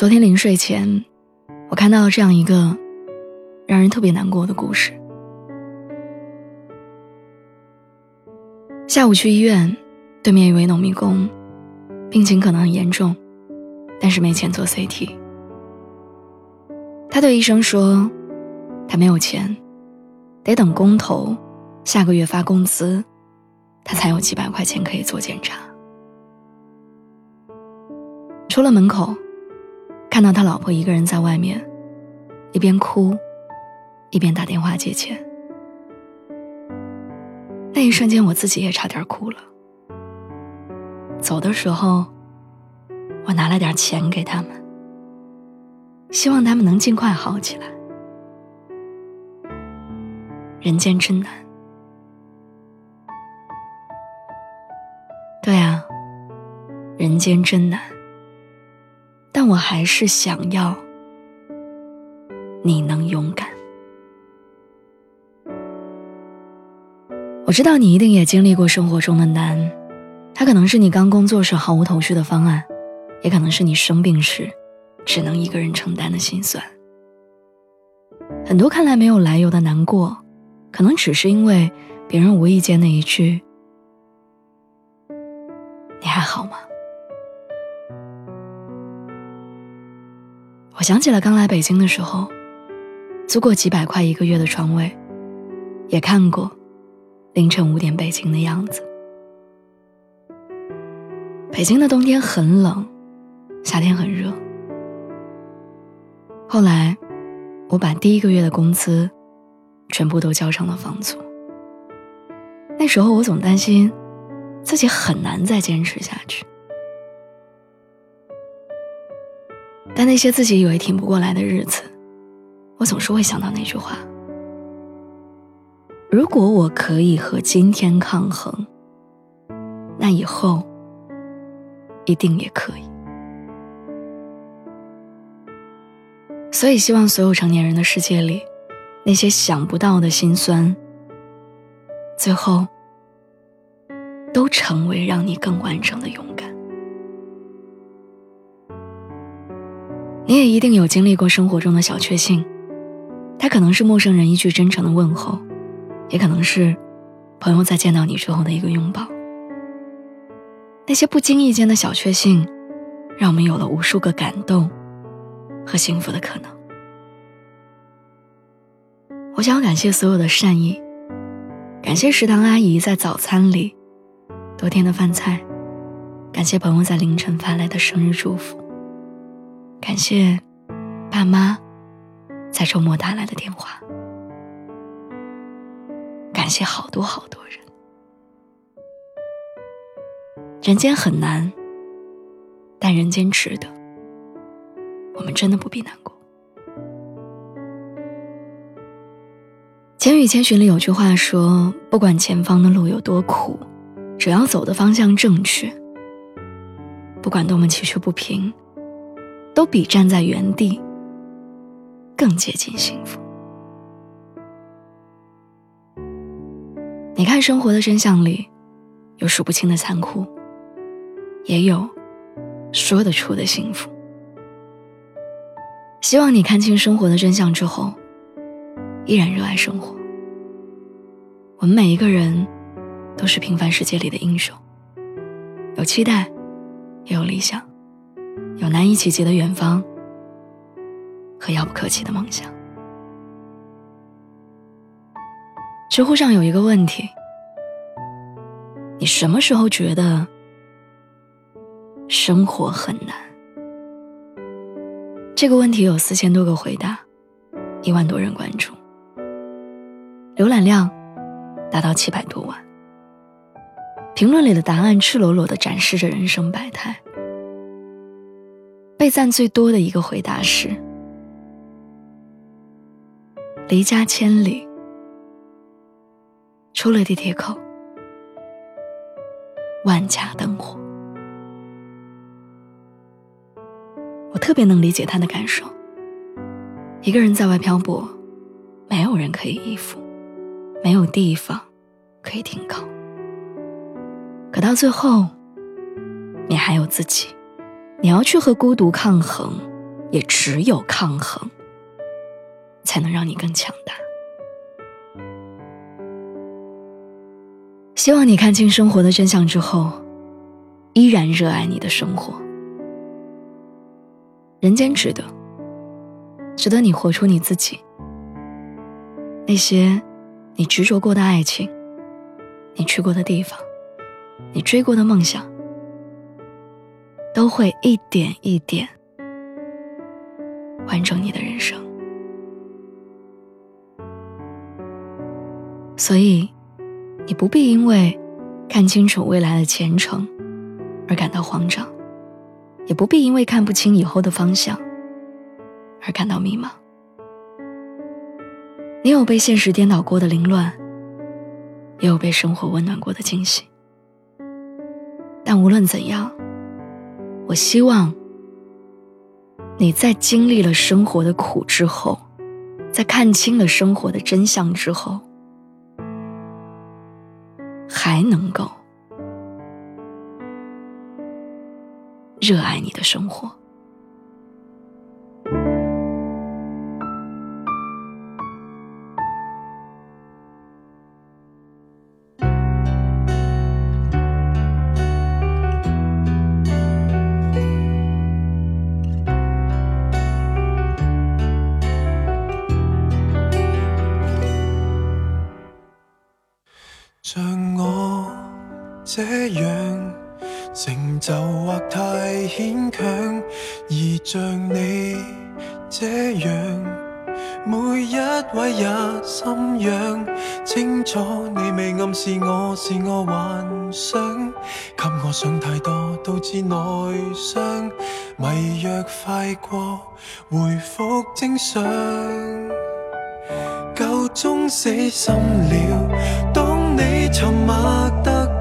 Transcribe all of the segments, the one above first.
昨天临睡前，我看到了这样一个让人特别难过的故事。下午去医院，对面一位农民工，病情可能很严重，但是没钱做 CT。他对医生说，他没有钱，得等工头下个月发工资，他才有几百块钱可以做检查。出了门口。看到他老婆一个人在外面，一边哭，一边打电话借钱。那一瞬间，我自己也差点哭了。走的时候，我拿了点钱给他们，希望他们能尽快好起来。人间真难。对啊，人间真难。还是想要你能勇敢。我知道你一定也经历过生活中的难，它可能是你刚工作时毫无头绪的方案，也可能是你生病时只能一个人承担的心酸。很多看来没有来由的难过，可能只是因为别人无意间的一句“你还好吗？”我想起了刚来北京的时候，租过几百块一个月的床位，也看过凌晨五点北京的样子。北京的冬天很冷，夏天很热。后来，我把第一个月的工资全部都交成了房租。那时候我总担心自己很难再坚持下去。但那些自己以为挺不过来的日子，我总是会想到那句话：如果我可以和今天抗衡，那以后一定也可以。所以，希望所有成年人的世界里，那些想不到的心酸，最后都成为让你更完整的勇敢。你也一定有经历过生活中的小确幸，它可能是陌生人一句真诚的问候，也可能是朋友在见到你之后的一个拥抱。那些不经意间的小确幸，让我们有了无数个感动和幸福的可能。我想要感谢所有的善意，感谢食堂阿姨在早餐里多添的饭菜，感谢朋友在凌晨发来的生日祝福。感谢爸妈在周末打来的电话，感谢好多好多人。人间很难，但人间值得。我们真的不必难过。《千与千寻》里有句话说：“不管前方的路有多苦，只要走的方向正确，不管多么崎岖不平。”都比站在原地更接近幸福。你看，生活的真相里，有数不清的残酷，也有说得出的幸福。希望你看清生活的真相之后，依然热爱生活。我们每一个人都是平凡世界里的英雄，有期待，也有理想。有难以企及的远方和遥不可及的梦想。知乎上有一个问题：你什么时候觉得生活很难？这个问题有四千多个回答，一万多人关注，浏览量达到七百多万。评论里的答案赤裸裸的展示着人生百态。被赞最多的一个回答是：离家千里，出了地铁口，万家灯火。我特别能理解他的感受。一个人在外漂泊，没有人可以依附，没有地方可以停靠。可到最后，你还有自己，你要去和孤独抗衡，也只有抗衡，才能让你更强大。希望你看清生活的真相之后，依然热爱你的生活。人间值得，值得你活出你自己。那些你执着过的爱情，你去过的地方。你追过的梦想，都会一点一点完整你的人生。所以，你不必因为看清楚未来的前程而感到慌张，也不必因为看不清以后的方向而感到迷茫。你有被现实颠倒过的凌乱，也有被生活温暖过的惊喜。但无论怎样，我希望你在经历了生活的苦之后，在看清了生活的真相之后，还能够热爱你的生活。这样成就或太牵强，而像你这样，每一位也心痒。清楚你未暗示我是我幻想，给我想太多导致内伤。迷药快过，回复正常，够钟死心了。当你沉默得。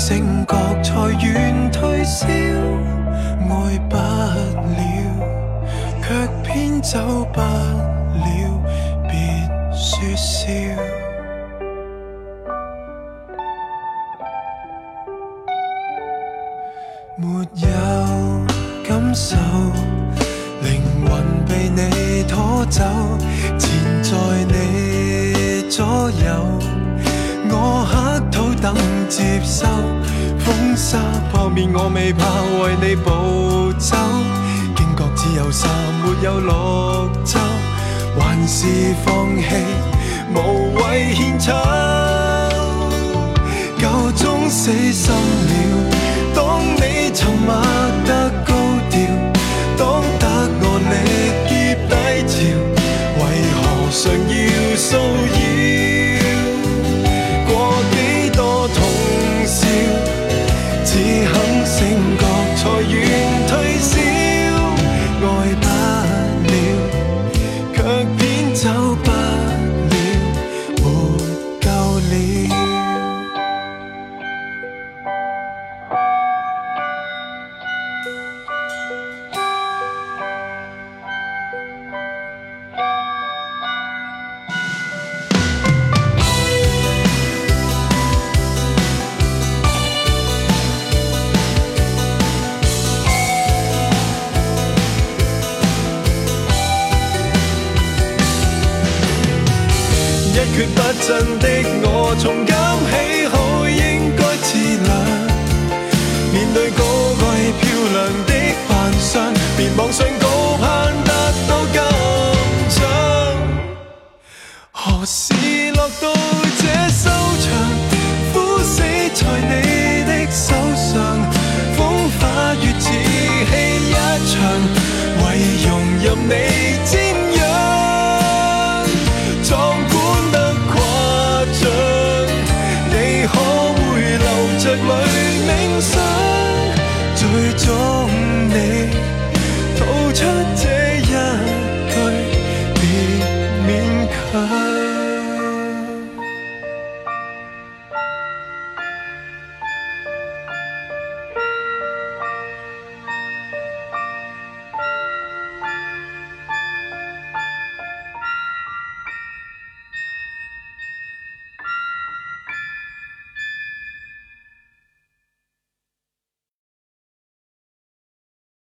醒觉才愿退烧，爱不了，却偏走不了，别说笑。没有感受。被你拖走，怕，为你暴走。惊觉只有沙，没有绿洲，还是放弃，无谓献丑。够钟死心了，当你沉默走吧。别妄想